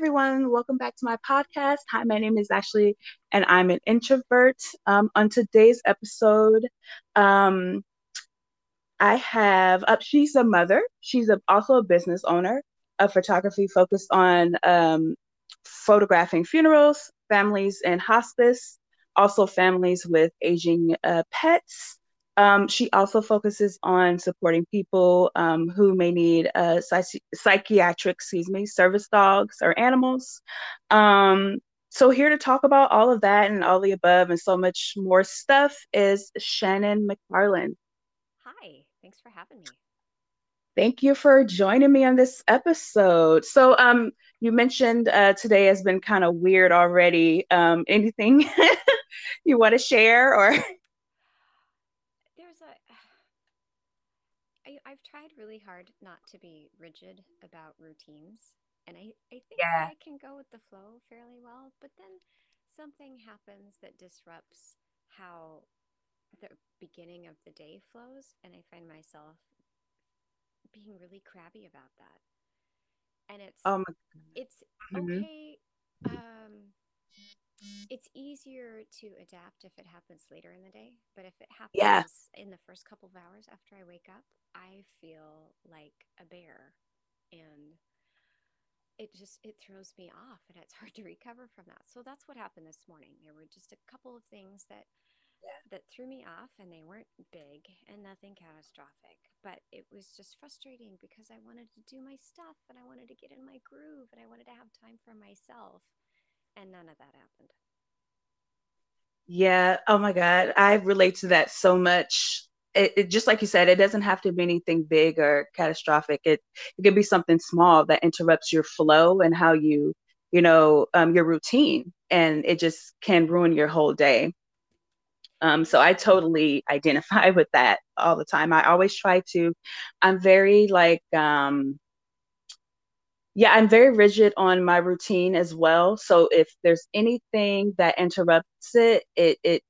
everyone. Welcome back to my podcast. Hi, my name is Ashley, and I'm an introvert. Um, on today's episode, um, I have uh, she's a mother. She's a, also a business owner of photography focused on um, photographing funerals, families in hospice, also families with aging uh, pets. Um, she also focuses on supporting people um, who may need uh, psych- psychiatric, excuse me, service dogs or animals. Um, so here to talk about all of that and all the above and so much more stuff is Shannon McFarlane. Hi, thanks for having me. Thank you for joining me on this episode. So, um, you mentioned uh, today has been kind of weird already. Um, anything you want to share or? There's a. I, I've tried really hard not to be rigid about routines, and I, I think Yeah. I can go with the flow fairly well. But then something happens that disrupts how the beginning of the day flows, and I find myself being really crabby about that. And it's Oh my it's Mhm. okay. Um, it's easier to adapt if it happens later in the day, but if it Yeah. happens in the first couple of hours after I wake up, I feel like a bear and it just it throws me off and it's hard to recover from that. So that's what happened this morning. There were just a couple of things that Yeah. that threw me off and they weren't big and nothing catastrophic, but it was just frustrating because I wanted to do my stuff and I wanted to get in my groove and I wanted to have time for myself and none of that happened. Yeah. Oh my God. I relate to that so much. It, it just like you said, it doesn't have to be anything big or catastrophic. It it could be something small that interrupts your flow and how you, you know, um, your routine, and it just can ruin your whole day. Um, so I totally identify with that all the time. I always try to, I'm very like, um, yeah, I'm very rigid on my routine as well. So if there's anything that interrupts it, it it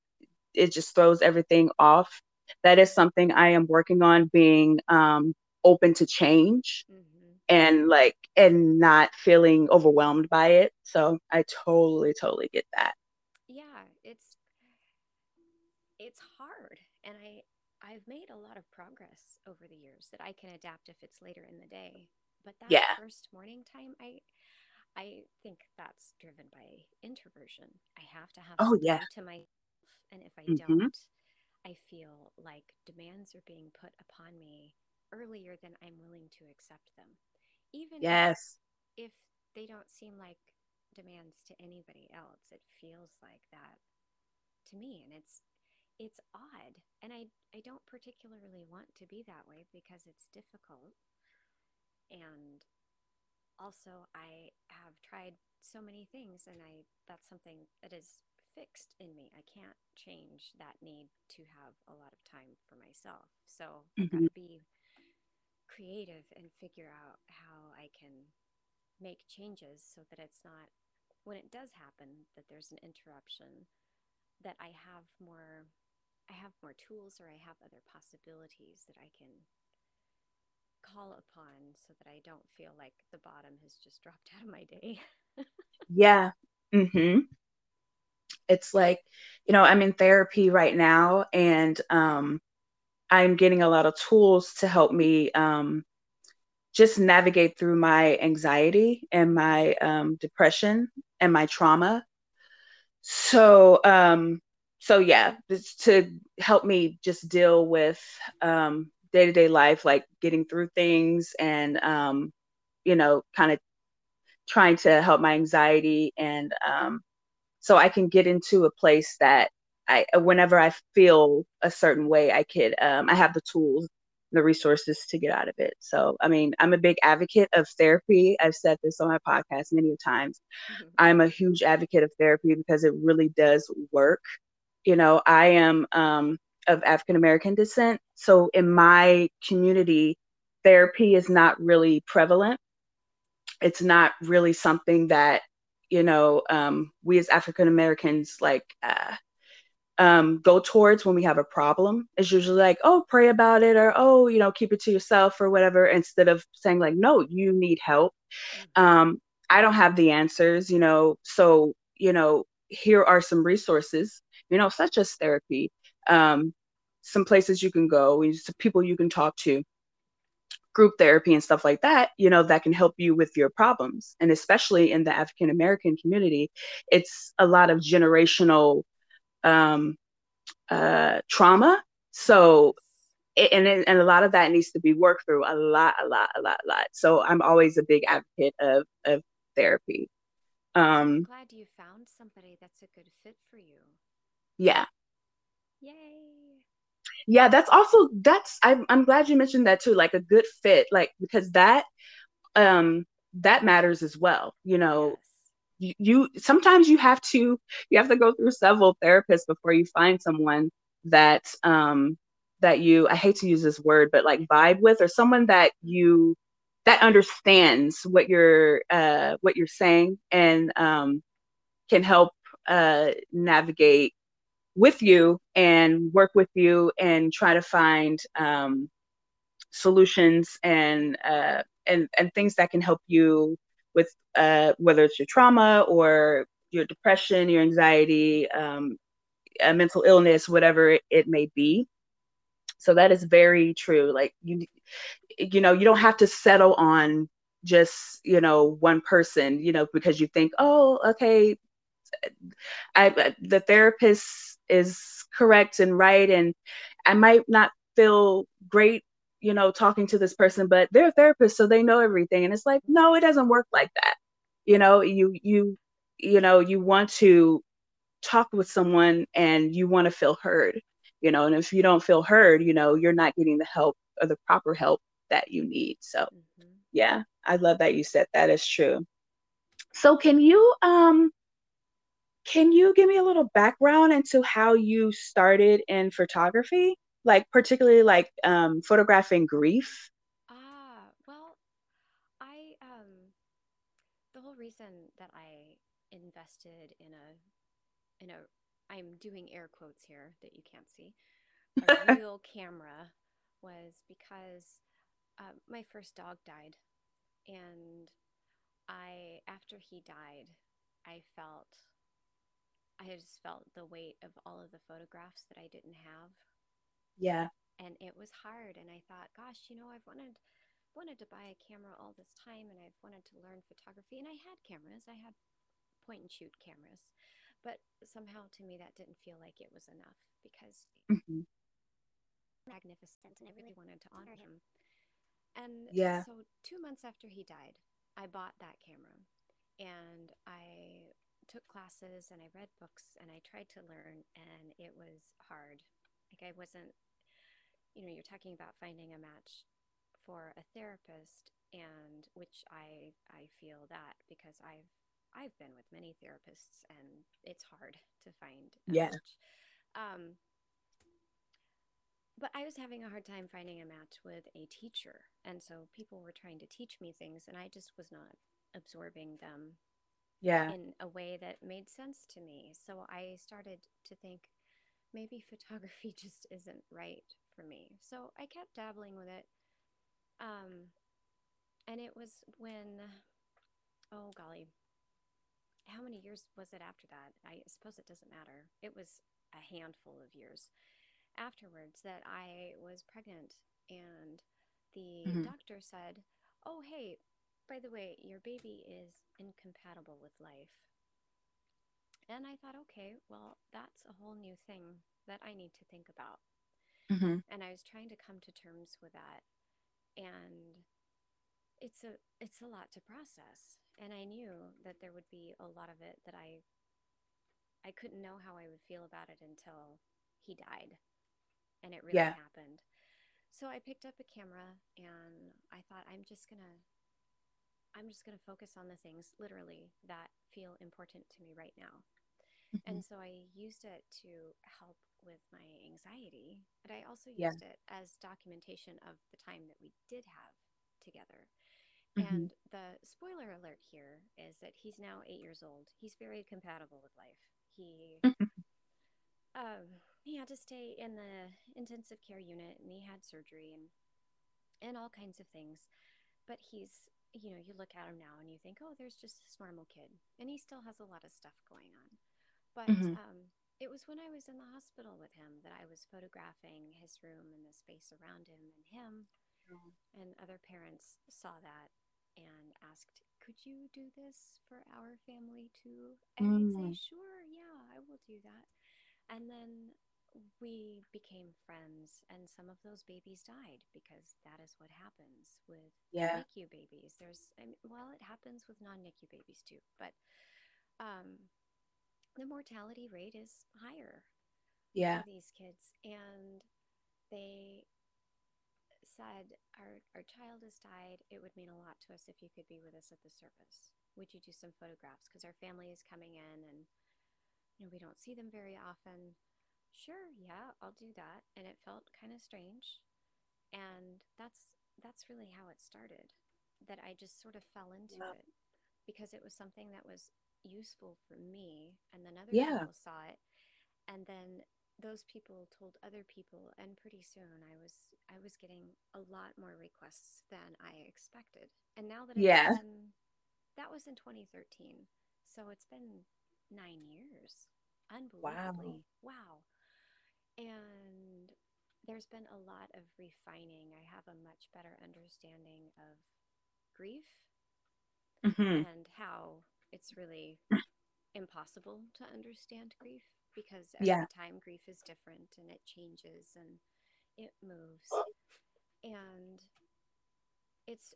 it just throws everything off. That is something I am working on being um, open to change hmm and like and not feeling overwhelmed by it. So I totally, totally get that. Yeah, it's it's hard and I I've made a lot of progress over the years that I can adapt if it's later in the day. But that Yeah. first morning time, I I think that's driven by introversion. I have to have Oh yeah. time to myself, and if I hmm don't, I feel like demands are being put upon me earlier than I'm willing to accept them. Even if Yes. if they don't seem like demands to anybody else, it feels like that to me, and it's it's odd. And I I don't particularly want to be that way because it's difficult and also I have tried so many things and I that's something that is fixed in me. I can't change that need to have a lot of time for myself. So I've got hmm to be creative and figure out how I can make changes so that it's not when it does happen that there's an interruption that I have more I have more tools or I have other possibilities that I can call upon so that I don't feel like the bottom has just dropped out of my day. Yeah. hmm It's like, you know, I'm in therapy right now, and um, I'm getting a lot of tools to help me um, just navigate through my anxiety and my um, depression and my trauma. So, um, so yeah, to help me just deal with um, day-to-day life, like getting through things and um, you know, kind of trying to help my anxiety and um, so I can get into a place that I, whenever I feel a certain way, I could, um, I have the tools, the resources to get out of it. So, I mean, I'm a big advocate of therapy. I've said this on my podcast many times. I'm a huge advocate of therapy because it really does work. You know, I am um, of African American descent. So, in my community, therapy is not really prevalent. It's not really something that, you know, um, we as African Americans like uh, um, go towards when we have a problem. It's usually like, oh, pray about it, or oh, you know, keep it to yourself, or whatever, instead of saying like, no, you need help. hmm Um, I don't have the answers, you know. So, you know, here are some resources, you know, such as therapy, um, some places you can go, some people you can talk to, group therapy and stuff like that, you know, that can help you with your problems. And especially in the African American community, it's a lot of generational um, uh, trauma. So, and and a lot of that needs to be worked through a lot, a lot, a lot, a lot. So I'm always a big advocate of of therapy. Um, I'm glad you found somebody that's a good fit for you. Yeah. Yay. Yeah, that's also that's I'm I'm glad you mentioned that too, like a good fit, like because that um that matters as well. You know, you, you sometimes you have to you have to go through several therapists before you find someone that um that you I hate to use this word, but like vibe with or someone that you that understands what you're uh, what you're saying and um, can help uh, navigate with you and work with you and try to find um, solutions and uh, and and things that can help you with uh, whether it's your trauma or your depression, your anxiety, um, a mental illness, whatever it, may be. So that is very true. Like you, you know, you don't have to settle on just, you know, one person, you know, because you think, oh, okay, I, the therapist is correct and right. And I might not feel great, you know, talking to this person, but they're a therapist, so they know everything. And it's like, no, it doesn't work like that. You know, you, you, you know, you want to talk with someone and you want to feel heard you know and if you don't feel heard you know you're not getting the help or the proper help that you need so mm-hmm. yeah i love that you said that is true so can you um can you give me a little background into how you started in photography? Like particularly like um photographing grief? Ah well i um the whole reason that i invested in a in a I'm doing air quotes here that you can't see, a real camera was because uh, my first dog died. And I, after he died, I felt, I just felt the weight of all of the photographs that I didn't have. Yeah. And it was hard. And I thought, gosh, you know, I've wanted, wanted to buy a camera all this time and I've wanted to learn photography. And I had cameras, I had point and shoot cameras. But somehow to me, that didn't feel like it was enough because mm-hmm. magnificent and I really wanted to honor him. And yeah. so, two months after he died, I bought that camera and I took classes and I read books and I tried to learn, and it was hard. Like, I wasn't, you know, you're talking about finding a match for a therapist, and which I, I feel that because I've I've been with many therapists and it's hard to find. Yeah. Um, but I was having a hard time finding a match with a teacher. And so people were trying to teach me things and I just was not absorbing them yeah in a way that made sense to me. So I started to think maybe photography just isn't right for me. So I kept dabbling with it. Um, and it was when, oh golly, how many years was it after that? I suppose it doesn't matter. It was a handful of years afterwards that I was pregnant, and the mm-hmm. doctor said, Oh, hey, by the way, your baby is incompatible with life. And I thought, okay, well, that's a whole new thing that I need to think about. Mm-hmm. And I was trying to come to terms with that. And it's a it's a lot to process and i knew that there would be a lot of it that i i couldn't know how i would feel about it until he died and it really yeah. happened so i picked up a camera and i thought i'm just gonna i'm just gonna focus on the things literally that feel important to me right now mm-hmm. and so i used it to help with my anxiety but i also used yeah. it as documentation of the time that we did have together Mm-hmm. And the spoiler alert here is that he's now eight years old. He's very compatible with life. He um, he had to stay in the intensive care unit, and he had surgery and and all kinds of things. But he's you know, you look at him now and you think, oh, there's just this normal kid. And he still has a lot of stuff going on. But mm-hmm. um, it was when I was in the hospital with him that I was photographing his room and the space around him and him. Mm-hmm. And other parents saw that and asked, could you do this for our family too? And mm. I'd say, sure, yeah, I will do that. And then we became friends and some of those babies died because that is what happens with yeah. NICU babies. There's, I mean, well, it happens with non-NICU babies too, but um, the mortality rate is higher yeah. for these kids. And they said, our, our child has died. It would mean a lot to us if you could be with us at the service. Would you do some photographs? Because our family is coming in and you know, we don't see them very often sure, yeah, I'll do that. And it felt kind of strange. And that's that's really how it started. That I just sort of fell into yeah. it because it was something that was useful for me and then other yeah. people saw it. And then those people told other people and pretty soon I was I was getting a lot more requests than I expected. And now that yeah. Been, that was in 2013. So it's been 9 years. Unbelievably. Wow. wow. And there's been a lot of refining. I have a much better understanding of grief mm-hmm. and how it's really impossible to understand grief because every yeah. time grief is different and it changes and it moves. And it's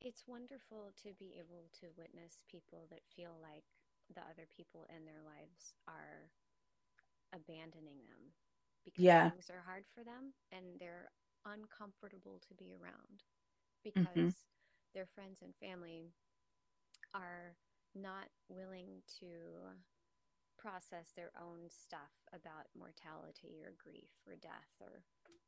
it's wonderful to be able to witness people that feel like the other people in their lives are abandoning them because yeah. things are hard for them and they're uncomfortable to be around mm-hmm. because mm-hmm. their friends and family are not willing to process their own stuff about mortality or grief or death or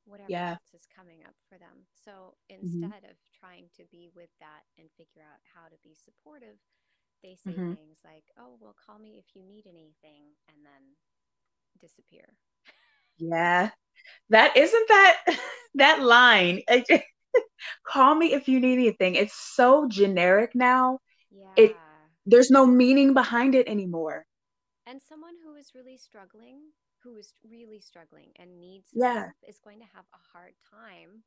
whatever yeah. else is coming up for them. So mm-hmm. instead mm-hmm. of trying to be with that and figure out how to be supportive, they say mm-hmm. things like, "Oh, well, call me if you need anything," and then disappear. Yeah. That isn't that that line. Call me if you need anything. It's so generic now. Yeah. It there's no meaning behind it anymore. And someone who is really struggling, who is really struggling and needs yeah. help is going to have a hard time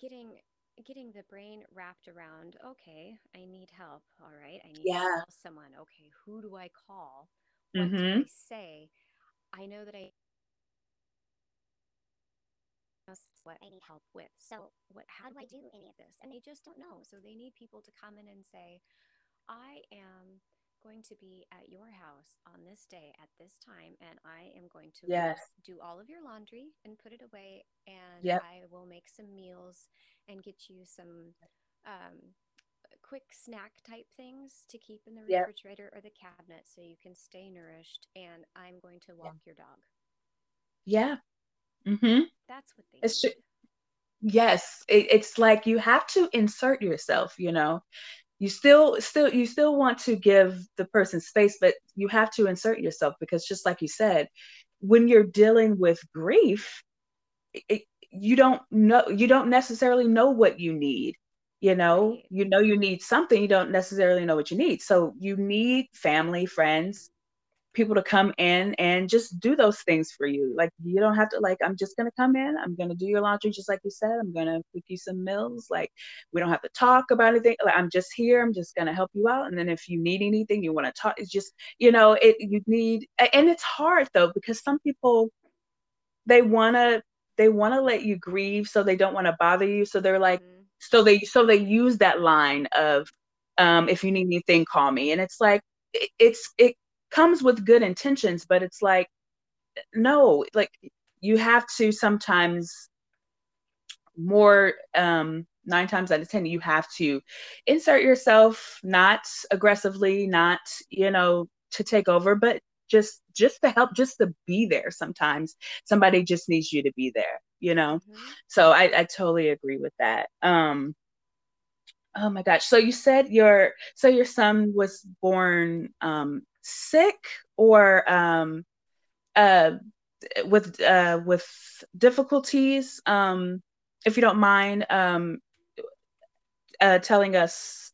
getting getting the brain wrapped around okay i need help all right i need yeah. to call someone okay who do i call what mm-hmm. do I say? I know that I what I need help with. So what how do I do any of this? And they just don't know. So they need people to come in and say, I am going to be at your house on this day at this time and I am going to yes. do all of your laundry and put it away and yep. I will make some meals and get you some um, quick snack type things to keep in the refrigerator yep. or the cabinet so you can stay nourished. And I'm going to walk your dog. Yeah. Mm-hmm. That's what they it's Yes. It, it's like you have to insert yourself, you know. You still still you still want to give the person space, but you have to insert yourself because just like you said, when you're dealing with grief, it, you don't know you don't necessarily know what you need you know right. you know you need something you don't necessarily know what you need. So you need family friends people to come in and just do those things for you. Like you don't have to like i'm just going to come in i'm going to do your laundry just like you said i'm going to cook you some meals like we don't have to talk about anything like i'm just here i'm just going to help you out. And then if you need anything you want to talk it's just you know it you need and it's hard though because some people they want to they want to let you grieve so they don't want to bother you. So they're like mm-hmm so they so they use that line of um, if you need anything call me. And it's like it, it's it comes with good intentions but it's like no like you have to sometimes more um nine times out of ten you have to insert yourself not aggressively not you know to take over but just just to help just to be there sometimes. Somebody just needs you to be there you know mm-hmm. so I, I totally agree with that um oh my gosh so you said your so your son was born um sick or um uh with uh with difficulties um if you don't mind um uh, telling us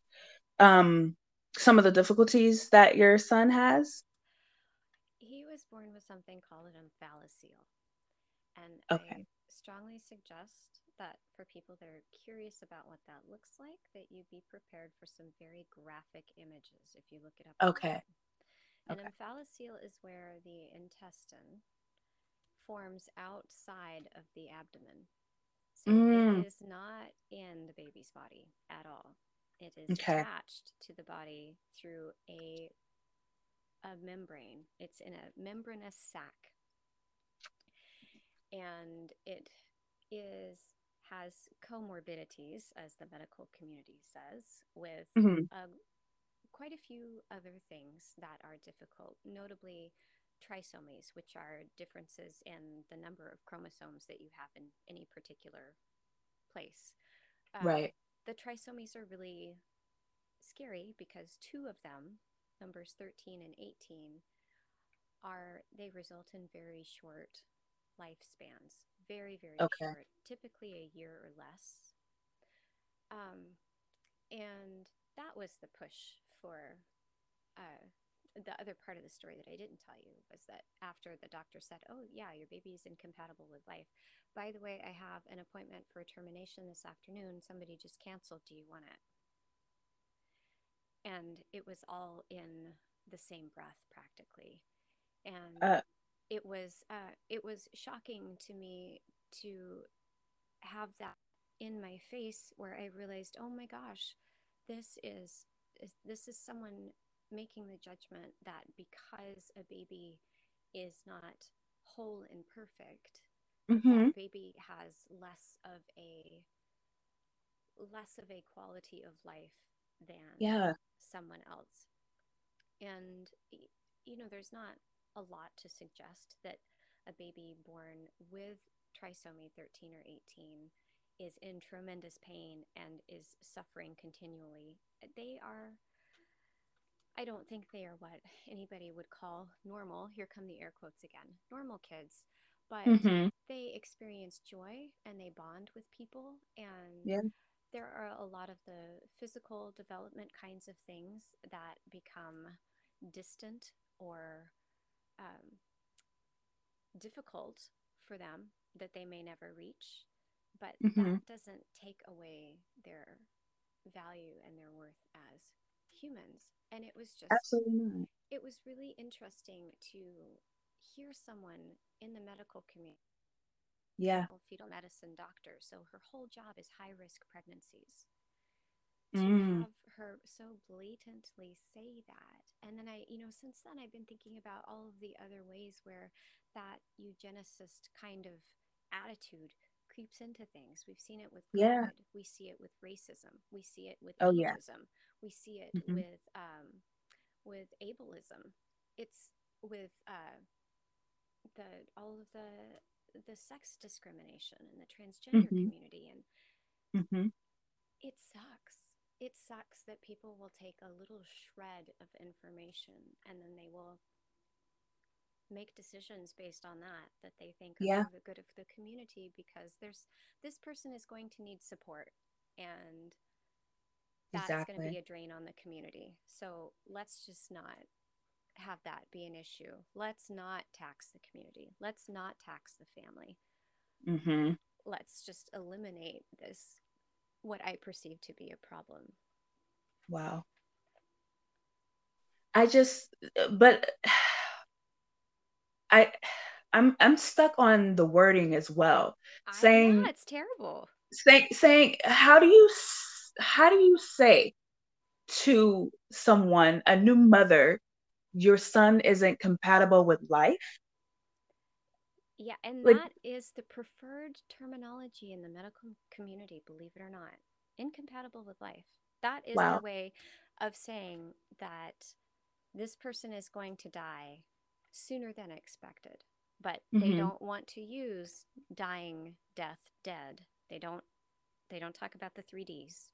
um, some of the difficulties that your son has? He was born with something called an omphalocele. And Okay. I strongly suggest that for people that are curious about what that looks like, that you be prepared for some very graphic images if you look it up Okay. online. An Okay. omphalocele is where the intestine forms outside of the abdomen. So Mm, it is not in the baby's body at all. It is okay. attached to the body through a, a membrane. It's in a membranous sac and it is has comorbidities, as the medical community says, with hmm uh, quite a few other things that are difficult, notably trisomies, which are differences in the number of chromosomes that you have in any particular place. Um, Right. the trisomies are really scary because two of them, numbers 13 and 18, are they result in very short lifespans, very, very Okay. short, typically a year or less. Um, and that was the push for uh, the other part of the story that I didn't tell you was that after the doctor said, Oh, yeah, your baby is incompatible with life. By the way, I have an appointment for a termination this afternoon. Somebody just canceled. Do you want it? And it was all in the same breath, practically. And Uh, it was uh, it was shocking to me to have that in my face where I realized, oh my gosh, this is, is this is someone making the judgment that because a baby is not whole and perfect, hmm that baby has less of a less of a quality of life than Yeah. someone else. And you know, there's not a lot to suggest that a baby born with trisomy 13 or 18 is in tremendous pain and is suffering continually. They are, I don't think they are what anybody would call normal. Here come the air quotes again normal kids. But hmm they experience joy and they bond with people. And Yeah. there are a lot of the physical development kinds of things that become distant or um, difficult for them that they may never reach, but hmm that doesn't take away their value and their worth as humans. And it was just, Absolutely not. it was really interesting to hear someone in the medical community, Yeah. fetal medicine doctor. So her whole job is high risk pregnancies to Mm, have her so blatantly say that. And then I, you know, since then I've been thinking about all of the other ways where that eugenicist kind of attitude creeps into things. We've seen it with yeah. COVID, we see it with racism, we see it with Oh, yeah. ageism, we see it hmm with um, with ableism. It's with uh, the all of the the sex discrimination and the transgender hmm community and mm-hmm. it sucks. It sucks that people will take a little shred of information and then they will make decisions based on that that they think are Yeah. for the good of the community because there's this person is going to need support and that's going to be a drain on the community. So let's just not have that be an issue. Let's not tax the community. Let's not tax the family. hmm Let's just eliminate this what I perceive to be a problem. Wow. I just, but I, I'm, I'm stuck on the wording as well, I saying, it's terrible. saying, saying, how do you, how do you say to someone, a new mother, your son isn't compatible with life? Yeah, and Like, that is the preferred terminology in the medical community, believe it or not. Incompatible with life. That is wow. way of saying that this person is going to die sooner than expected. But they hmm don't want to use dying, death, dead. They don't they don't talk about the 3Ds.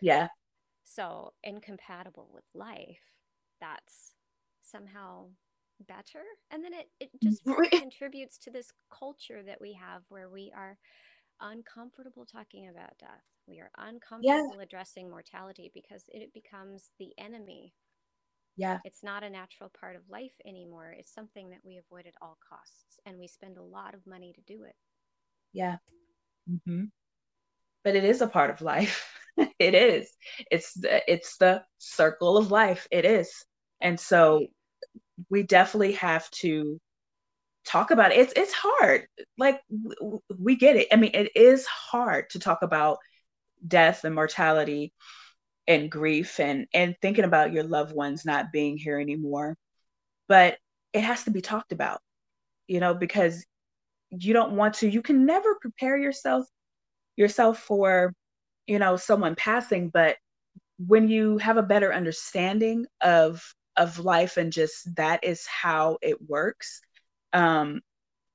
Yeah. So, incompatible with life, that's somehow better. And then it, it just further contributes to this culture that we have where we are uncomfortable talking about death. We are Yeah. uncomfortable addressing mortality because it becomes the enemy. Yeah. It's not a natural part of life anymore. It's something that we avoid at all costs, and we spend a lot of money to do it. Yeah. hmm But it is a part of life. it is. It's the it's the circle of life. It is. And so. We definitely have to talk about it. It's it's hard. Like we get it. I mean, it is hard to talk about death and mortality and grief and and thinking about your loved ones not being here anymore. But it has to be talked about, you know, because you don't want to. You can never prepare yourself yourself for, you know, someone passing, but when you have a better understanding of of life and just that is how it works, um,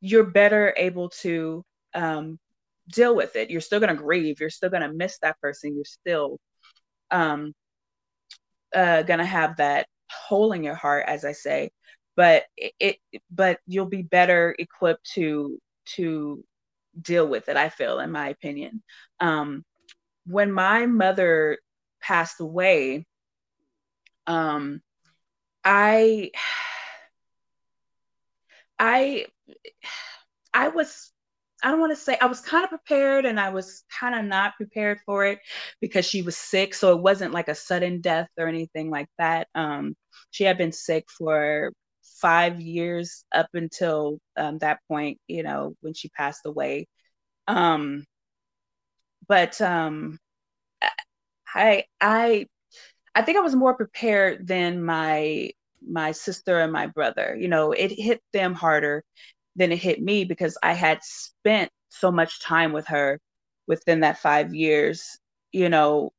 you're better able to um, deal with it. You're still going to grieve. You're still going to miss that person. You're still um, uh, going to have that hole in your heart, as I say. But it, but you'll be better equipped to to deal with it. I feel, in my opinion. Um, when my mother passed away, um, I I I was I don't want to say I was kind of prepared and I was kind of not prepared for it because she was sick. So it wasn't like a sudden death or anything like that. Um, she had been sick for five years up until um, that point, you know, when she passed away. Um, but um, I I I think I was more prepared than my my sister and my brother. You know, it hit them harder than it hit me because I had spent so much time with her within that five years, you know,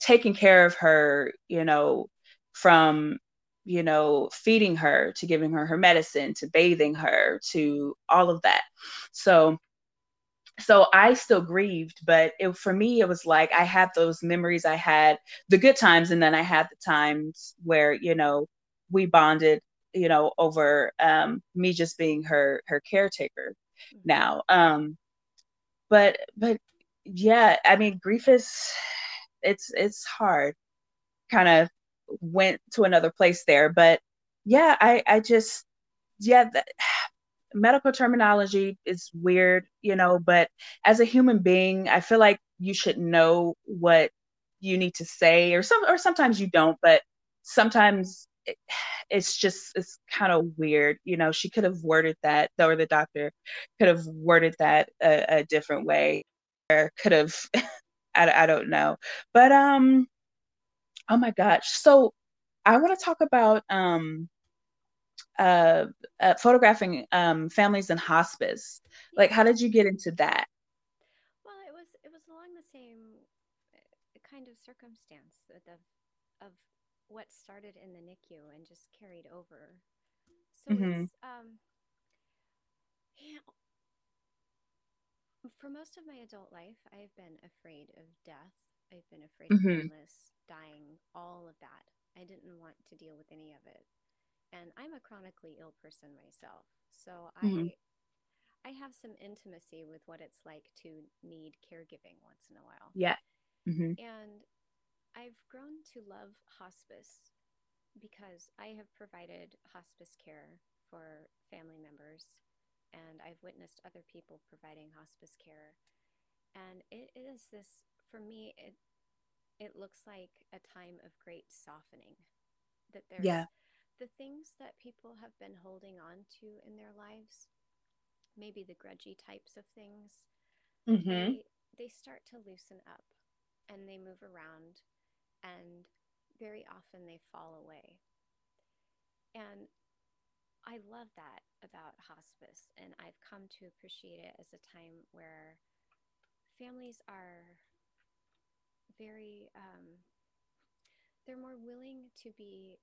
taking care of her, you know, from, you know, feeding her to giving her her medicine to bathing her to all of that. So so I still grieved, but it, for me, it was like I had those memories. I had the good times, and then I had the times where you know we bonded, you know, over um, me just being her her caretaker hmm now. Um, but but yeah, I mean, grief is it's it's hard. Kind of went to another place there, but yeah, I I just yeah, that, medical terminology is weird, you know, but as a human being, I feel like you should know what you need to say or some or sometimes you don't, but sometimes it, it's just it's kind of weird, you know. She could have worded that, or the doctor could have worded that a, a different way, or could have I, I don't know. But um oh my gosh. So I want to talk about um uh, uh photographing um families in hospice. Like how did you get into that? Well, it was it was along the same uh, kind of circumstance of of what started in the NICU and just carried over. So hmm it's um for most of my adult life, I've been afraid of death. I've been afraid of hmm illness, dying, all of that. I didn't want to deal with any of it. And I'm a chronically ill person myself. So hmm I I have some intimacy with what it's like to need caregiving once in a while. Yeah. hmm And I've grown to love hospice because I have provided hospice care for family members and I've witnessed other people providing hospice care. And it is this, for me, it, it looks like a time of great softening. That there's Yeah. The things that people have been holding on to in their lives, maybe the grudgy types of things, hmm they they start to loosen up and they move around and very often they fall away. And I love that about hospice and I've come to appreciate it as a time where families are very um, they're more willing to be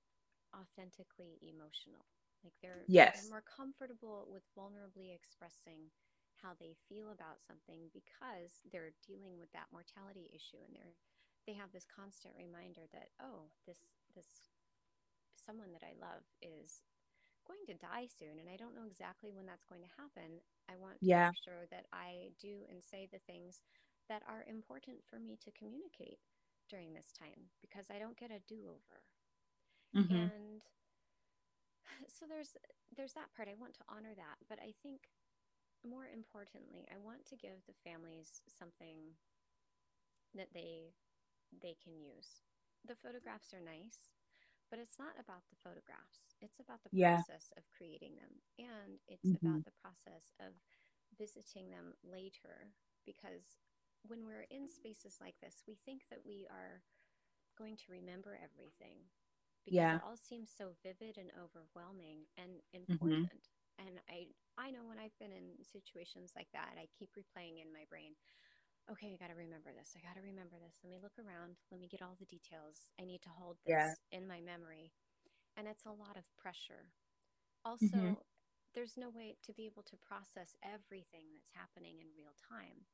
authentically emotional. Like they're yes. they're more comfortable with vulnerably expressing how they feel about something because they're dealing with that mortality issue and they're they have this constant reminder that oh this this someone that I love is going to die soon and I don't know exactly when that's going to happen, I want to Yeah. make sure that I do and say the things that are important for me to communicate during this time because I don't get a do-over. Mhm. And so there's there's that part. I want to honor that, but I think more importantly, I want to give the families something that they they can use. The photographs are nice, but it's not about the photographs. It's about the Yeah. process of creating them and it's Mhm. about the process of visiting them later because when we're in spaces like this, we think that we are going to remember everything because Yeah. it all seems so vivid and overwhelming and Mhm. important. And I I know when I've been in situations like that, I keep replaying in my brain, okay, I got to remember this. I got to remember this. Let me look around. Let me get all the details. I need to hold Yeah. this in my memory. And it's a lot of pressure. Mhm. Also, there's no way to be able to process everything that's happening in real time.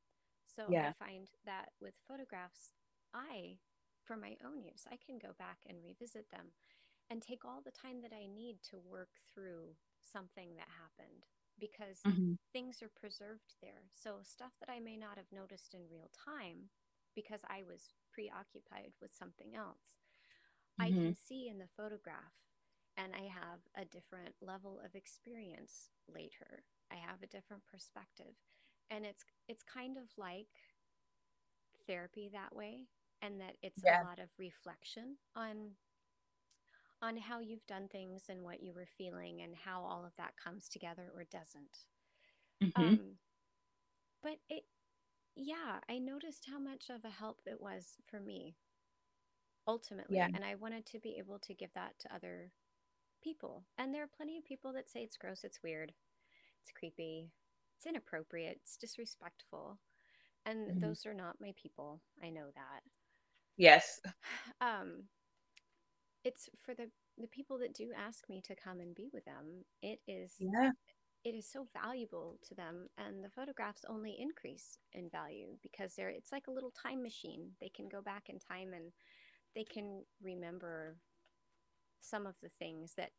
So I find that with photographs, I, for my own use, I can go back and revisit them and take all the time that I need to work through something that happened because Mhm. things are preserved there. So, stuff that I may not have noticed in real time because I was preoccupied with something else, I can see in the photograph and I have a different level of experience later. I have a different perspective. And it's it's kind of like therapy that way and that it's a lot of reflection on on how you've done things and what you were feeling and how all of that comes together or doesn't. Mhm. Um, but it, yeah, I noticed how much of a help it was for me ultimately Yeah. And I wanted to be able to give that to other people. And there are plenty of people that say it's gross, it's weird, it's creepy, it's inappropriate, it's disrespectful. And Mhm. those are not my people. I know that. Yes. Um, it's for the the people that do ask me to come and be with them. It is Yeah. it is so valuable to them and the photographs only increase in value because they're it's like a little time machine they can go back in time and they can remember some of the things that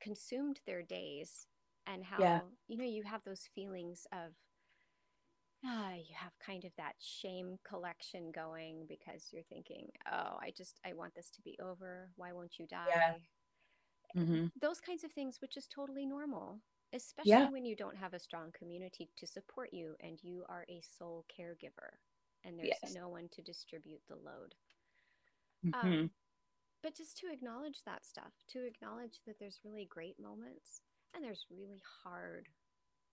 consumed their days and Yeah. how you know you have those feelings of ah, you have kind of that shame collection going because you're thinking oh i just i want this to be over why won't you Yeah. die Mhm. those kinds of things, which is totally normal, especially Yeah. when you don't have a strong community to support you and you are a sole caregiver and there's Yes. no one to distribute the load. Mhm. Um, but just to acknowledge that stuff, to acknowledge that there's really great moments and there's really hard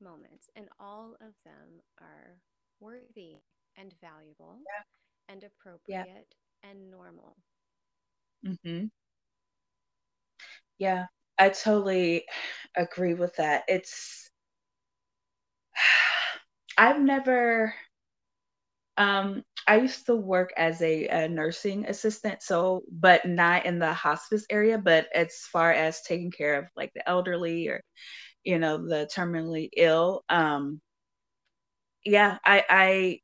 moments, and all of them are worthy and valuable Yeah. and Yeah. appropriate and normal. Mhm. Yeah. I totally agree with that. It's I've never um I used to work as a, a nursing assistant, so but not in the hospice area, but as far as taking care of like the elderly or you know the terminally ill. Um yeah, I, I,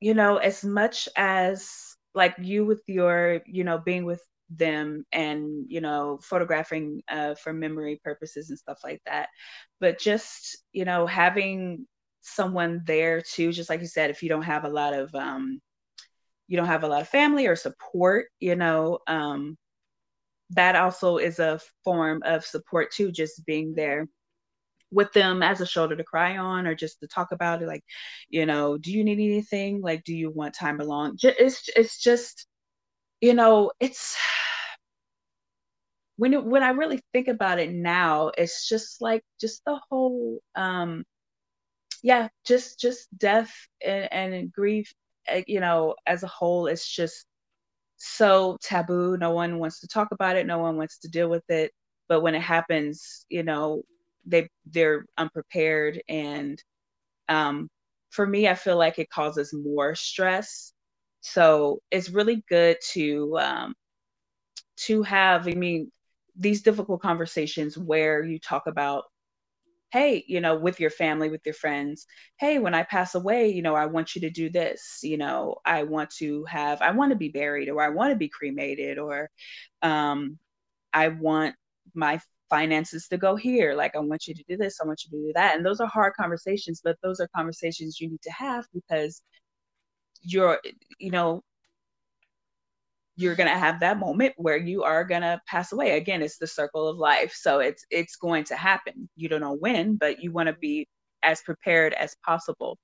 you know, as much as like you with your, you know, being with them and, you know, photographing uh, for memory purposes and stuff like that. But just, you know, having someone there too, just like you said, if you don't have a lot of, um, you don't have a lot of family or support, you know, um, that also is a form of support too, just being there with them as a shoulder to cry on or just to talk about it like you know do you need anything? Like do you want time alone? It's it's just you know it's when it, when i really think about it now it's just like just the whole um yeah just just death and, and grief uh, you know as a whole it's just so taboo no one wants to talk about it no one wants to deal with it but when it happens you know they they're unprepared and Um, for me, I feel like it causes more stress. So it's really good to um, to have. I mean, these difficult conversations where you talk about, hey, you know, with your family, with your friends, hey, when I pass away, you know, I want you to do this. You know, I want to have, I want to be buried, or I want to be cremated, or um, I want my finances to go here like i want you to do this i want you to do that and those are hard conversations but those are conversations you need to have because you're you know you're going to have that moment where you are going to pass away. Again it's the circle of life so it's it's going to happen. You don't know when but you want to be as prepared as possible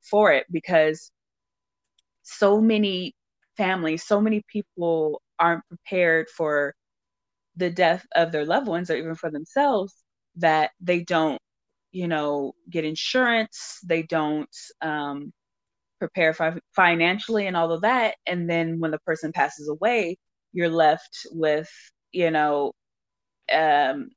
for it because so many families so many people aren't prepared for the death of their loved ones or even for themselves that they don't you know get insurance they don't um, prepare fi- financially and all of that and then when the person passes away you're left with you know um,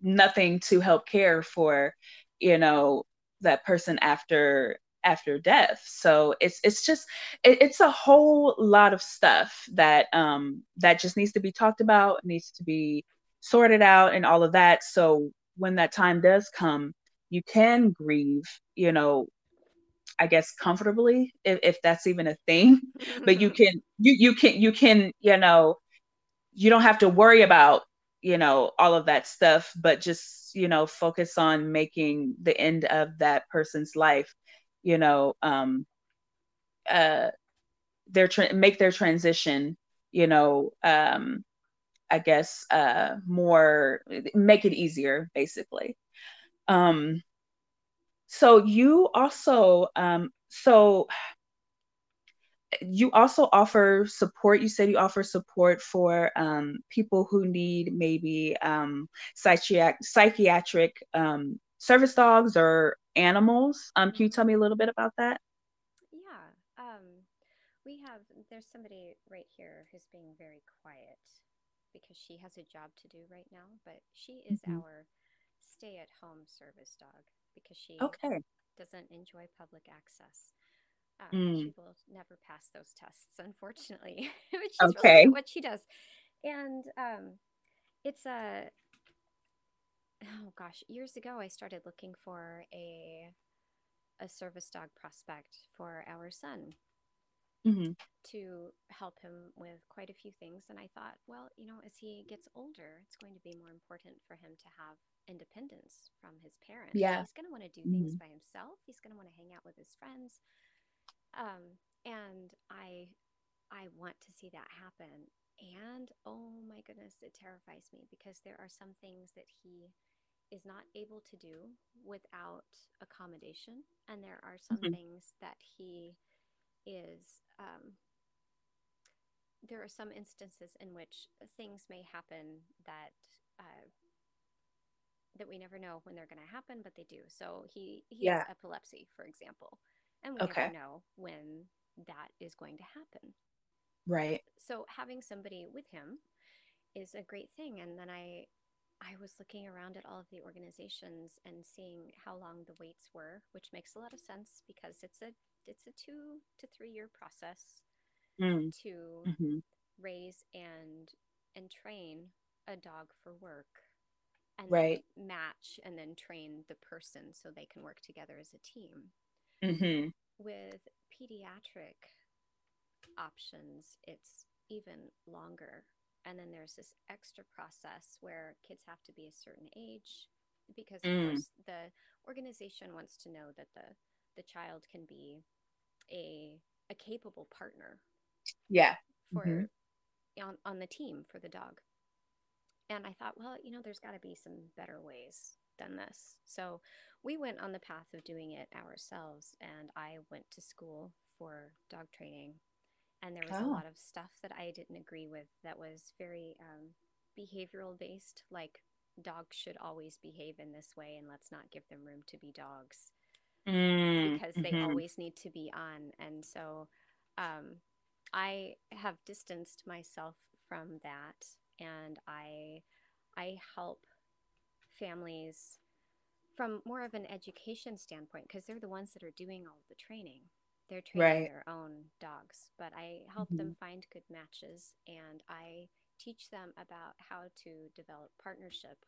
nothing to help care for you know that person after after death. So it's it's just it, it's a whole lot of stuff that um that just needs to be talked about needs to be sorted out and all of that. So when that time does come you can grieve you know I guess comfortably, if, if that's even a thing. but you can you you can you can, you know, you don't have to worry about, you know, all of that stuff, but just, you know, focus on making the end of that person's life, you know, um uh their tra- make their transition, you know, um I guess uh more make it easier basically. Um so you also um, so you also offer support. You said you offer support for um, people who need maybe um, psychiatric psychiatric um, service dogs or animals. Um, can you tell me a little bit about that? Yeah. Um, we have, there's somebody right here who's being very quiet because she has a job to do right now, but she is Mhm. our stay at home service dog because she Okay. doesn't enjoy public access. Um, Mm. she will never pass those tests, unfortunately, really good Okay. at what she does. And um, it's a, oh gosh, years ago, I started looking for a, a service dog prospect for our son hmm to help him with quite a few things. And I thought, well, you know, as he gets older, it's going to be more important for him to have independence from his parents. Yeah. He's going to want to do things hmm by himself. He's going to want to hang out with his friends. Um, and I, I want to see that happen. And oh my goodness, it terrifies me because there are some things that he is not able to do without accommodation. And there are some hmm things that he is um, there are some instances in which things may happen that uh, that we never know when they're going to happen, but they do. So he he has epilepsy, for example, and we never Okay. know when that is going to happen. Right. So having somebody with him is a great thing. And then I I was looking around at all of the organizations and seeing how long the waits were, which makes a lot of sense because it's a it's a two to three year process Mm. to hmm raise and and train a dog for work and Right. match and then train the person so they can work together as a team. hmm With pediatric options, it's even longer. And then there's this extra process where kids have to be a certain age because of Mm. course the organization wants to know that the the child can be a a capable partner Yeah. for on, on the team for the dog. And I thought, well, you know, there's got to be some better ways than this. So we went on the path of doing it ourselves. And I went to school for dog training. And there was a Oh. lot of stuff that I didn't agree with that was very um, behavioral based, like dogs should always behave in this way and let's not give them room to be dogs Mm. because they hmm always need to be on. And so um, I have distanced myself from that, and I I help families from more of an education standpoint because they're the ones that are doing all the training. They're training Right. their own dogs, but I help hmm them find good matches and I teach them about how to develop partnership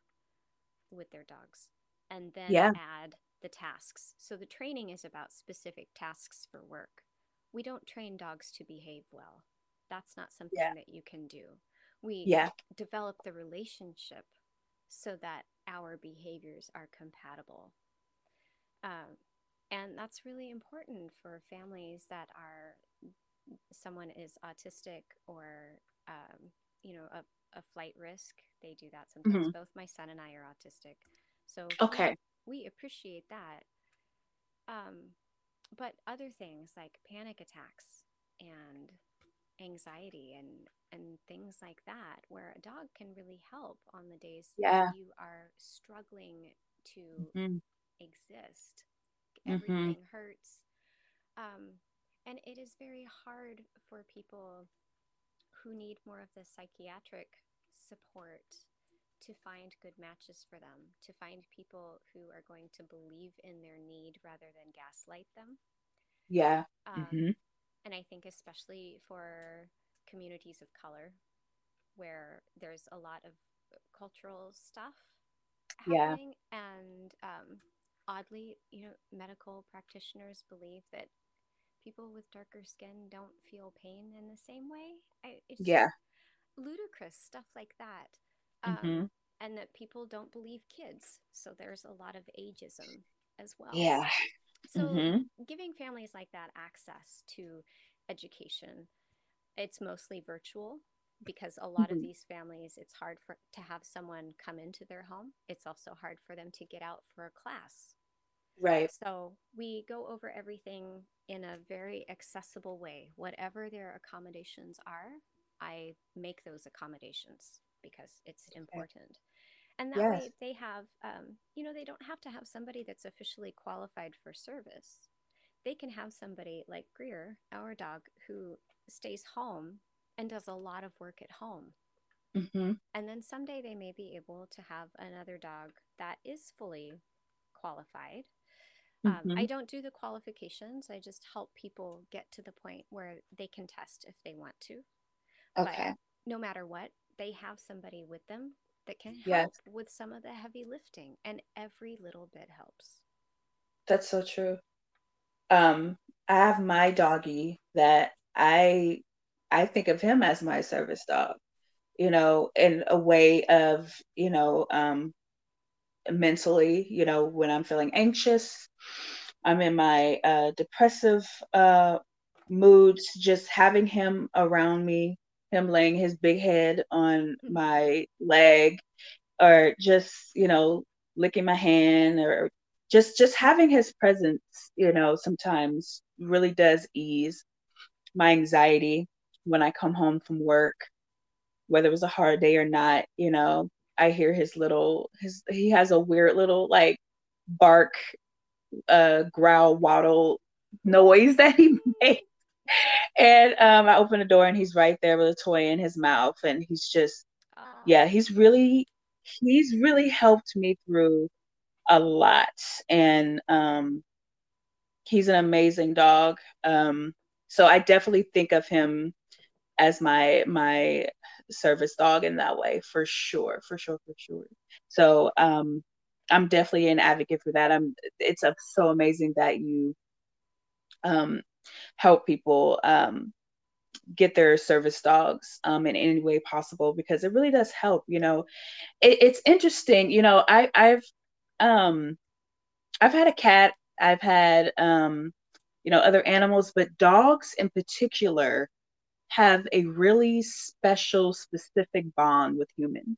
with their dogs and then Yeah. add the tasks. So the training is about specific tasks for work. We don't train dogs to behave well. That's not Yeah. something that you can do. We Yeah. develop the relationship so that our behaviors are compatible. Um, and that's really important for families that are someone is autistic or um, you know a, a flight risk they do that sometimes mm-hmm. both my son and i are autistic so okay we, we appreciate that um, but other things like panic attacks and anxiety and and things like that where a dog can really help on the days yeah. you are struggling to mm-hmm. exist mm-hmm. everything mm-hmm. hurts um, and it is very hard for people who need more of the psychiatric support to find good matches for them, to find people who are going to believe in their need rather than gaslight them. Yeah. Um, mm-hmm. And I think, especially for communities of color, where there's a lot of cultural stuff happening. Yeah. And um, oddly, you know, medical practitioners believe that people with darker skin don't feel pain in the same way. I, it's yeah. ludicrous stuff like that. Um, mm-hmm. And that people don't believe kids. So there's a lot of ageism as well. Yeah. So mm-hmm. giving families like that access to education, it's mostly virtual because a lot mm-hmm. of these families it's hard for to have someone come into their home it's also hard for them to get out for a class Right. So we go over everything in a very accessible way. Whatever their accommodations are, I make those accommodations because it's important. And that yes. way they have, um, you know, they don't have to have somebody that's officially qualified for service. They can have somebody like Greer, our dog, who stays home and does a lot of work at home. Mm-hmm. And then someday they may be able to have another dog that is fully qualified um, mm-hmm. I don't do the qualifications. I just help people get to the point where they can test if they want to. Okay. But no matter what, they have somebody with them that can help yes. with some of the heavy lifting, and every little bit helps. That's so true. Um, I have my doggy that I I think of him as my service dog, you know, in a way of, you know, um, mentally, you know, when I'm feeling anxious, I'm in my uh, depressive uh, moods, just having him around me, him laying his big head on mm-hmm. my leg, or just, you know, licking my hand or just just having his presence, you know, sometimes really does ease my anxiety when I come home from work, whether it was a hard day or not, you know, I hear his little his he has a weird little like bark uh growl waddle noise that he makes. And um I open the door and he's right there with a toy in his mouth and he's just yeah, he's really he's really helped me through a lot. And um he's an amazing dog. Um so I definitely think of him as my my service dog in that way for sure for sure for sure. So um i'm definitely an advocate for that. I'm it's so amazing that you um help people um get their service dogs um in any way possible because it really does help you know it, it's interesting you know i i've um i've had a cat i've had um you know other animals but dogs in particular have a really special, specific bond with humans.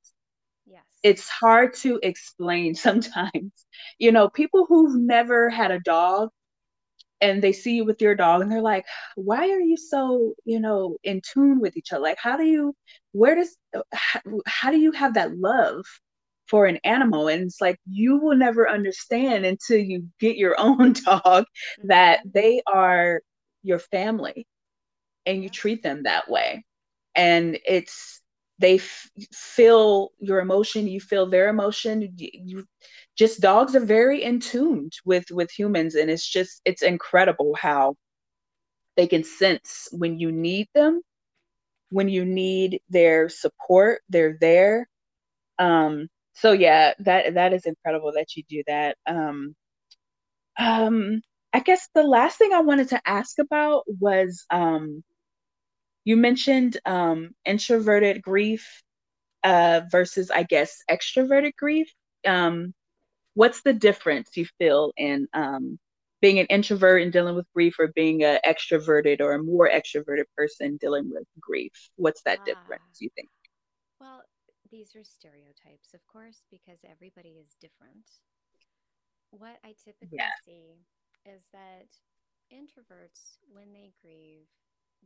Yes. It's hard to explain sometimes. You know, people who've never had a dog and they see you with your dog and they're like, why are you so, you know, in tune with each other? Like, how do you, where does, how, how do you have that love for an animal? And it's like, you will never understand until you get your own dog mm-hmm. that they are your family and you treat them that way and it's they f- feel your emotion you feel their emotion you, just dogs are very in tuned with with humans and it's just it's incredible how they can sense when you need them when you need their support they're there um so yeah that that is incredible that you do that um um i guess the last thing i wanted to ask about was um you mentioned um, introverted grief uh, versus, I guess, extroverted grief. Um, what's the difference you feel in um, being an introvert and dealing with grief or being an extroverted or a more extroverted person dealing with grief? What's that ah, difference, you think? Well, these are stereotypes, of course, because everybody is different. What I typically yeah. see is that introverts, when they grieve,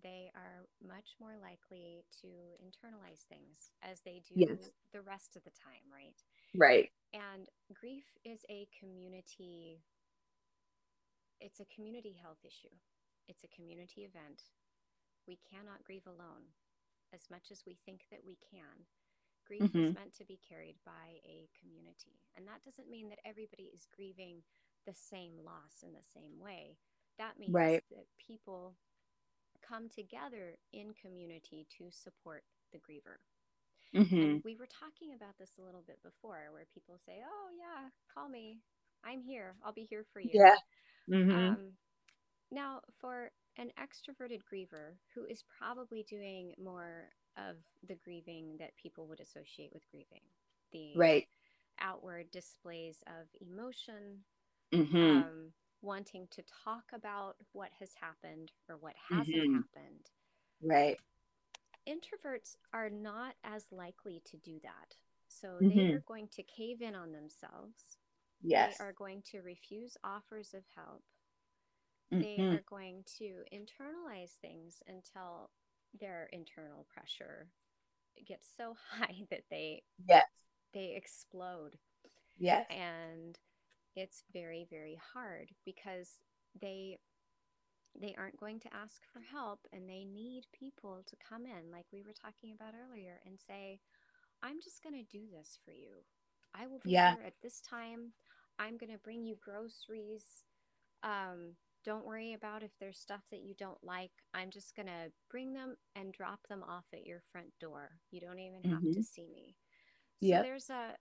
they are much more likely to internalize things as they do yes. the rest of the time, right? Right. And grief is a community it's a community health issue. It's a community event. We cannot grieve alone as much as we think that we can. Grief mm-hmm. is meant to be carried by a community. And that doesn't mean that everybody is grieving the same loss in the same way. That means right. that people come together in community to support the griever. Mm-hmm. We were talking about this a little bit before, where people say, "Oh yeah, call me. I'm here. I'll be here for you." Yeah. Mm-hmm. Um, now, for an extroverted griever who is probably doing more of the grieving that people would associate with grieving, the right outward displays of emotion, mm-hmm. um, wanting to talk about what has happened or what hasn't mm-hmm. happened. Right. Introverts are not as likely to do that. So mm-hmm. they are going to cave in on themselves. Yes. They are going to refuse offers of help. They mm-hmm. are going to internalize things until their internal pressure gets so high that they yes they explode. Yes. And it's very very hard because they they aren't going to ask for help and they need people to come in like we were talking about earlier and say i'm just going to do this for you i will be yeah. here at this time i'm going to bring you groceries um, don't worry about if there's stuff that you don't like i'm just going to bring them and drop them off at your front door you don't even have mm-hmm. to see me so yep. there's a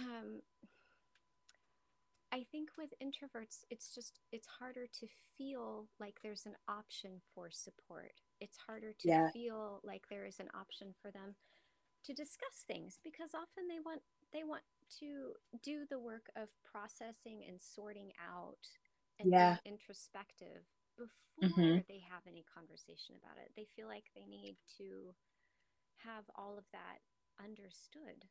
um, I think with introverts, it's just, it's harder to feel like there's an option for support. It's harder to yeah. feel like there is an option for them to discuss things because often they want, they want to do the work of processing and sorting out and yeah. being introspective before mm-hmm. they have any conversation about it. They feel like they need to have all of that understood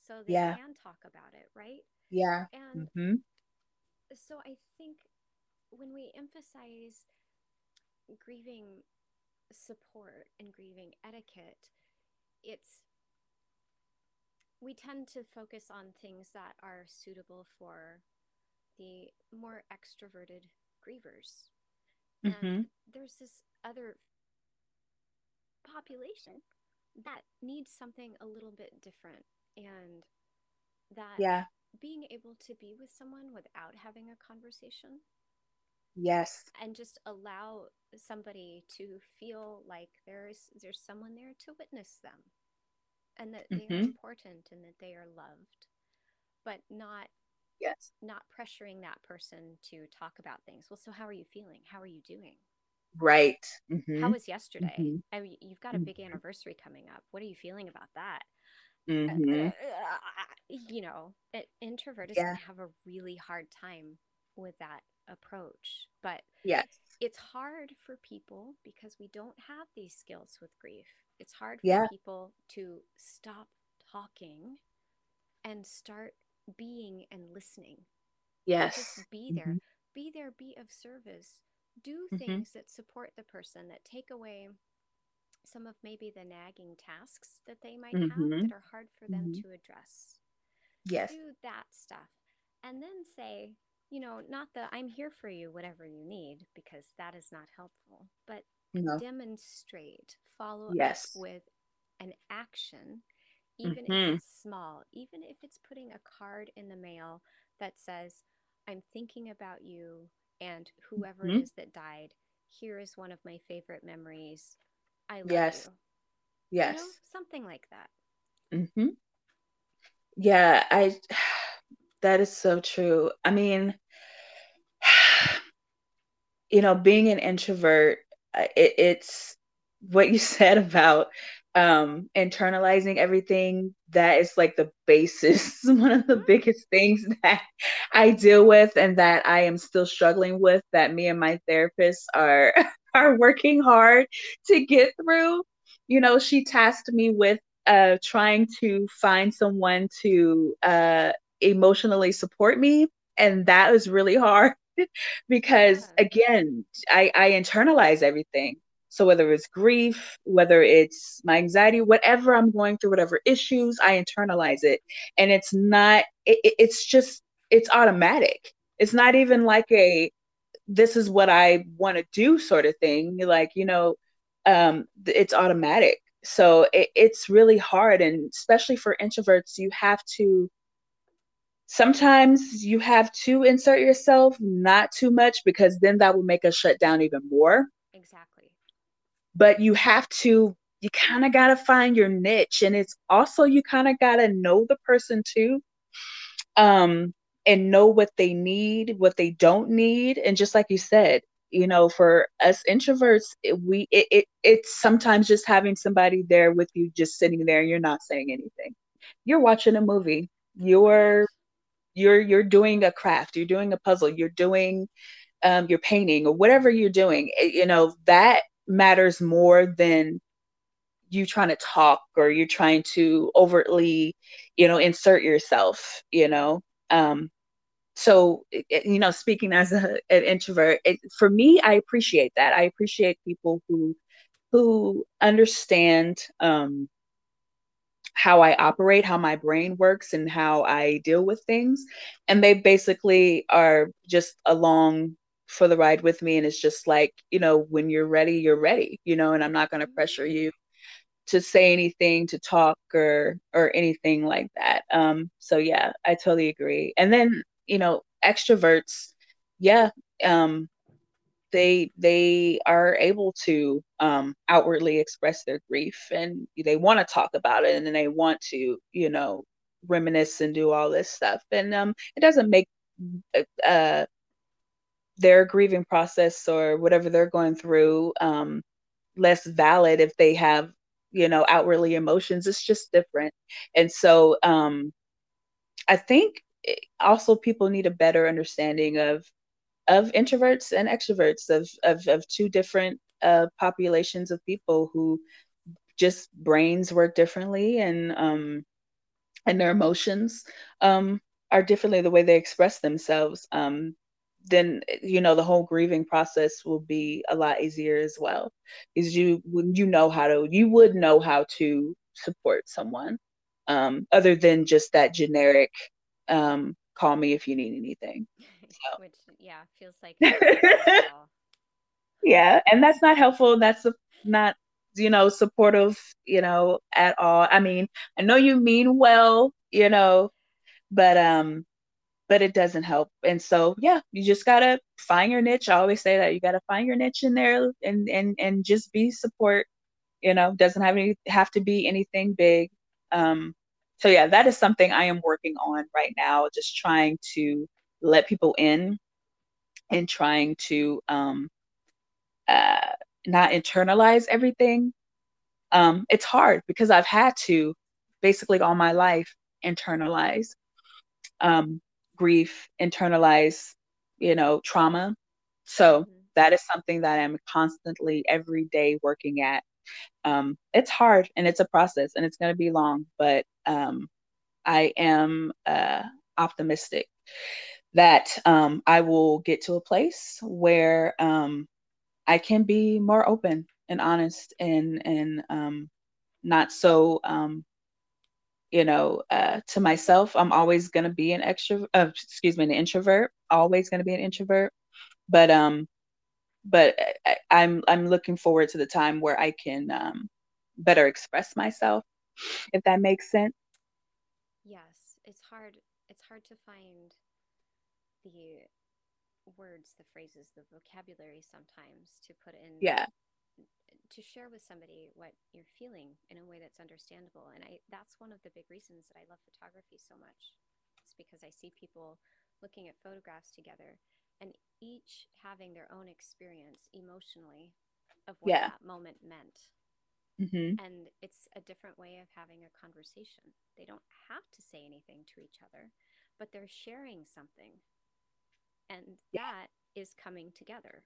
so they yeah. can talk about it, right? Yeah. And mm-hmm so I think when we emphasize grieving support and grieving etiquette, it's we tend to focus on things that are suitable for the more extroverted grievers. Mm-hmm. And there's this other population that needs something a little bit different and that yeah being able to be with someone without having a conversation. Yes. And just allow somebody to feel like there's there's someone there to witness them and that mm-hmm. they are mm-hmm. important and that they are loved but not yes not pressuring that person to talk about things well so how are you feeling how are you doing right mm-hmm. how was yesterday mm-hmm. i mean you've got a big mm-hmm. anniversary coming up what are you feeling about that Mm-hmm. you know, an introvert yeah. have a really hard time with that approach. But yes, it's hard for people because we don't have these skills with grief. It's hard for yeah. people to stop talking and start being and listening. Yes. And just be there. Mm-hmm. Be there, be of service. Do mm-hmm. things that support the person, that take away some of maybe the nagging tasks that they might mm-hmm. have that are hard for them mm-hmm. to address. Yes. Do that stuff. And then say, you know, not that I'm here for you, whatever you need, because that is not helpful, but no. demonstrate, follow yes. up with an action, even mm-hmm. if it's small, even if it's putting a card in the mail that says, I'm thinking about you and whoever mm-hmm. it is that died. Here is one of my favorite memories. I love yes. you. Yes. You know, something like that. Mm-hmm. Yeah, I that is so true. I mean, you know, being an introvert, it, it's what you said about um internalizing everything that is like the basis one of the Mm-hmm. biggest things that i deal with and that i am still struggling with that me and my therapist are are working hard to get through you know she tasked me with uh trying to find someone to uh emotionally support me and that was really hard because again i i internalize everything so whether it's grief, whether it's my anxiety, whatever I'm going through, whatever issues, I internalize it. And it's not, it, it's just, it's automatic. It's not even like a, this is what I want to do sort of thing. Like, you know, um, it's automatic. So it, it's really hard. And especially for introverts, you have to, sometimes you have to insert yourself, not too much, because then that will make us shut down even more Exactly. but you have to you kind of got to find your niche and it's also you kind of got to know the person too um and know what they need what they don't need. And just like you said you know for us introverts it, we it, it it's sometimes just having somebody there with you just sitting there and you're not saying anything. You're watching a movie. You're you're you're doing a craft. You're doing a puzzle. You're doing um you're painting or whatever you're doing. It- you know that matters more than you trying to talk or you're trying to overtly, you know, insert yourself, you know. Um, so, it, you know, speaking as a, an introvert, it, for me, I appreciate that. I appreciate people who who understand um, how I operate, how my brain works, and how I deal with things, and they basically are just along for the ride with me. And it's just like, you know, when you're ready, you're ready, you know, and I'm not going to pressure you to say anything, to talk or or anything like that. Um, so yeah, I totally agree. And then, you know, extroverts, yeah, um, they they are able to um outwardly express their grief and they want to talk about it and they want to, you know, reminisce and do all this stuff. And um it doesn't make uh their grieving process or whatever they're going through um less valid if they have you know outwardly emotions it's just different. And so um i think also people need a better understanding of of introverts and extroverts of of, of two different uh populations of people who just brains work differently and um and their emotions um are differently the way they express themselves. Um then you know the whole grieving process will be a lot easier as well because you when you know how to you would know how to support someone um other than just that generic um call me if you need anything Which, yeah, feels like so that's a catch-all. yeah and that's not helpful that's not you know supportive you know at all i mean i know you mean well you know but um but it doesn't help. And so, yeah, you just gotta find your niche. I always say that you gotta find your niche in there and and and just be support. You know, doesn't have any have to be anything big. Um, so yeah, that is something I am working on right now. Just trying to let people in and trying to um, uh, not internalize everything. Um, it's hard because I've had to basically all my life internalize um, grief, internalize, you know, trauma. So Mm-hmm. that is something that I'm constantly every day working at. Um, it's hard and it's a process and it's going to be long, but um, I am uh, optimistic that um, I will get to a place where um, I can be more open and honest and and um, not so um, you know, uh, to myself, I'm always going to be an extrovert, uh, excuse me, an introvert, always going to be an introvert. But, um, but I, I'm, I'm looking forward to the time where I can, um, better express myself, if that makes sense. Yes, it's hard. It's hard to find the words, the phrases, the vocabulary sometimes to put in Yeah. To share with somebody what you're feeling in a way that's understandable. And I that's one of the big reasons that I love photography so much. It's because I see people looking at photographs together and each having their own experience emotionally of what Yeah. that moment meant. Mm-hmm. And it's a different way of having a conversation. They don't have to say anything to each other, but they're sharing something. And Yeah. that is coming together.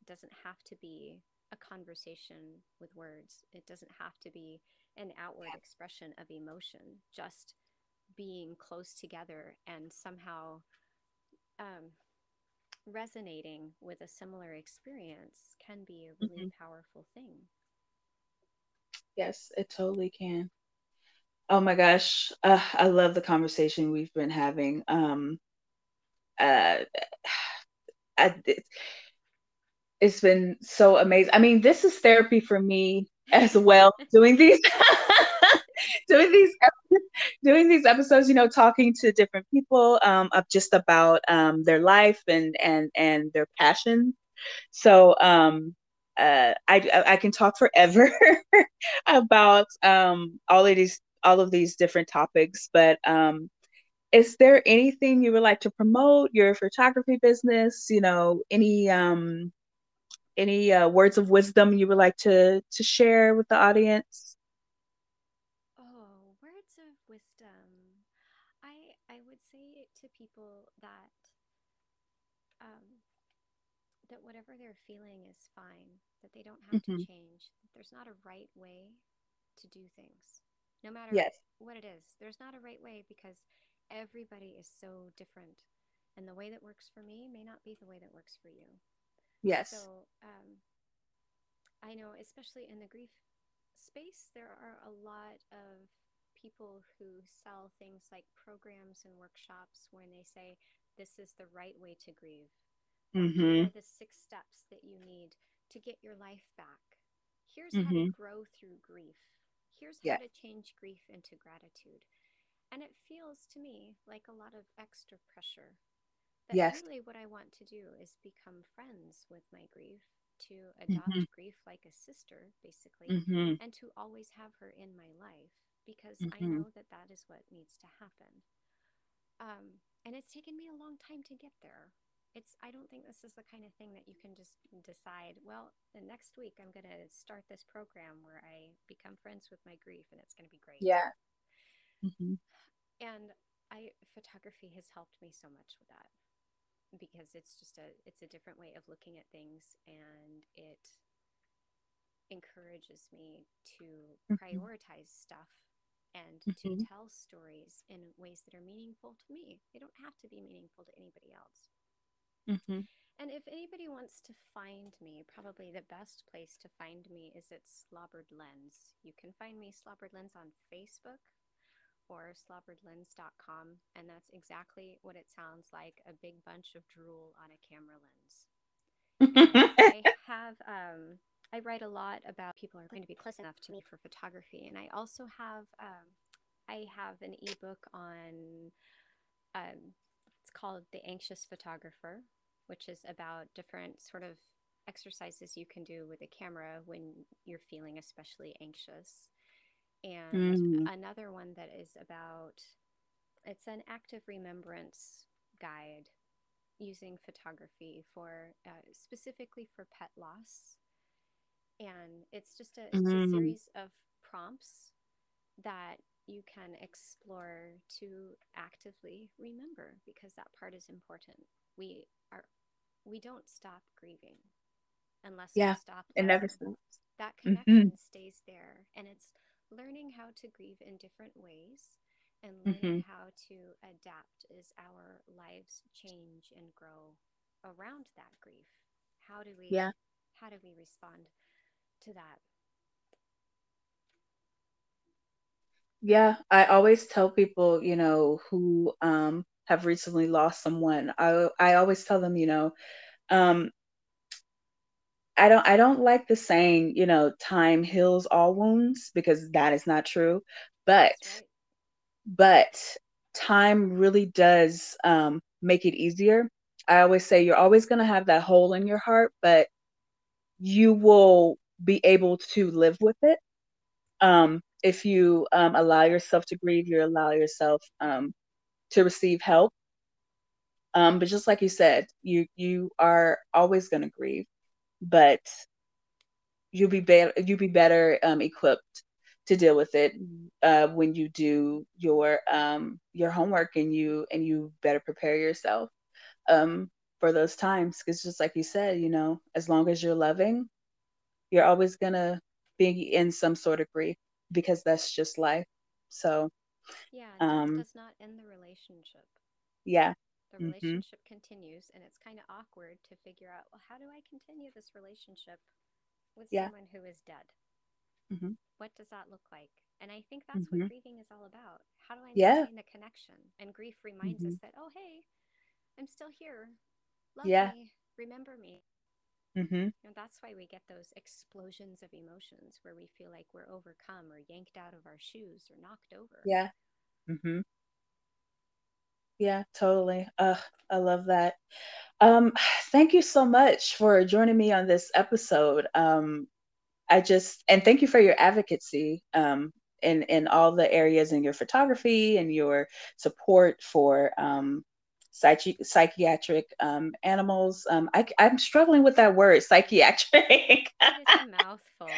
It doesn't have to be a conversation with words, it doesn't have to be an outward expression of emotion. Just being close together and somehow um, resonating with a similar experience can be a really Mm-hmm. powerful thing. Yes, it totally can. Oh my gosh, uh, I love the conversation we've been having. Um, uh, I, it, it's been so amazing. I mean, this is therapy for me as well. Doing these, doing these, doing these episodes. You know, talking to different people um, of just about um, their life and and and their passion. So um, uh, I I can talk forever about um, all of these all of these different topics, but um, is there anything you would like to promote your photography business? You know, any um, any uh, words of wisdom you would like to to share with the audience? Oh, words of wisdom. I I would say to people that um, that whatever they're feeling is fine, that they don't have to hmm change, there's not a right way to do things. No matter Yes. what it is, there's not a right way because everybody is so different. And the way that works for me may not be the way that works for you. Yes. So um, I know, especially in the grief space, there are a lot of people who sell things like programs and workshops when they say, this is the right way to grieve, or here hmm the six steps that you need to get your life back. Here's how to hmm grow through grief. Here's how Yeah. to change grief into gratitude. And it feels to me like a lot of extra pressure Yes. really what I want to do is become friends with my grief, to adopt grief like a sister, basically, hmm and to always have her in my life because I hmm know that that is what needs to happen. Um, and it's taken me a long time to get there. It's, I don't think this is the kind of thing that you can just decide, well, the next week I'm going to start this program where I become friends with my grief and it's going to be great. Yeah. hmm And I, photography has helped me so much with that because it's just a it's a different way of looking at things and it encourages me to hmm prioritize stuff and to hmm tell stories in ways that are meaningful to me. They don't have to be meaningful to anybody else. Mm-hmm. And if anybody wants to find me, probably the best place to find me is at Slobbered Lens. You can find me Slobbered Lens on Facebook or slobberedlens.com, and that's exactly what it sounds like a big bunch of drool on a camera lens. I have, um, I write a lot about people are going to be close enough to me for photography, and I also have, um, I have an ebook on, um, it's called The Anxious Photographer, which is about different sort of exercises you can do with a camera when you're feeling especially anxious and mm. another one that is about it's an active remembrance guide using photography for uh, specifically for pet loss. And it's just a it's a mm. series of prompts that you can explore to actively remember because that part is important. We are we don't stop grieving unless we stop It never stops. that hmm connection stays there. And it's learning how to grieve in different ways and learning hmm how to adapt as our lives change and grow around that grief how do we Yeah. how do we respond to that Yeah. I always tell people, you know, who um have recently lost someone. I I always tell them, you know, um I don't I don't like the saying, you know, time heals all wounds because that is not true. But right but time really does um make it easier. I always say you're always going to have that hole in your heart, but you will be able to live with it. Um if you um allow yourself to grieve, you allow yourself um to receive help. Um but just like you said, you you are always going to grieve, but you'll be better you'll be better um, equipped to deal with it uh, when you do your um, your homework and you and you better prepare yourself um, for those times. Because just like you said you know as long as you're loving you're always gonna be in some sort of grief because that's just life. So Yeah, um does not end the relationship. yeah The mhm relationship continues, and it's kind of awkward to figure out, well, how do I continue this relationship with yeah someone who is dead? mhm What does that look like? And I think that's what mhm grieving is all about. How do I yeah maintain the connection? And grief reminds us mhm that, oh, hey, I'm still here. Love yeah me. Remember me. mhm And that's why we get those explosions of emotions where we feel like we're overcome or yanked out of our shoes or knocked over. yeah mhm yeah totally uh i love that um thank you so much for joining me on this episode um I just and thank you for your advocacy um, in in all the areas in your photography and your support for um, psychi- psychiatric um, animals. Um, I, am struggling with that word, psychiatric. It is a mouthful.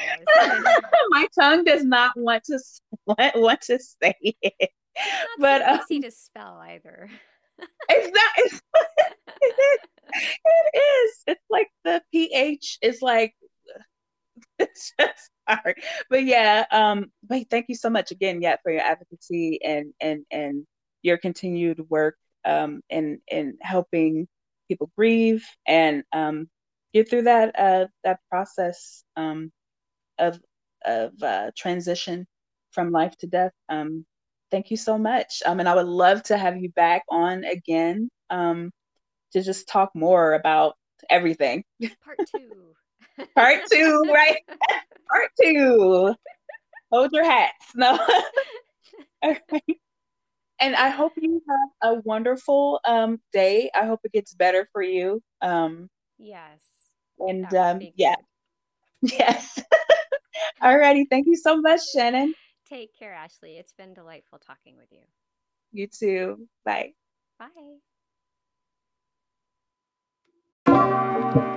My tongue does not want to want, want to say it, but so um, easy to spell either. it's not. It's, it is. It is. It's like the ph is like it's just hard. But yeah, um, but thank you so much again, yeah, for your advocacy and and and your continued work um in in helping people grieve and um get through that uh that process um of of uh transition from life to death. Um thank you so much. Um and I would love to have you back on again um to just talk more about everything. Part two. Part two, right? Part two. Hold your hats. No. And I hope you have a wonderful um, day. I hope it gets better for you. Um, yes, and um, yeah, good. yes. Alrighty. Thank you so much, Shannon. Take care, Ashley. It's been delightful talking with you. You too. Bye. Bye.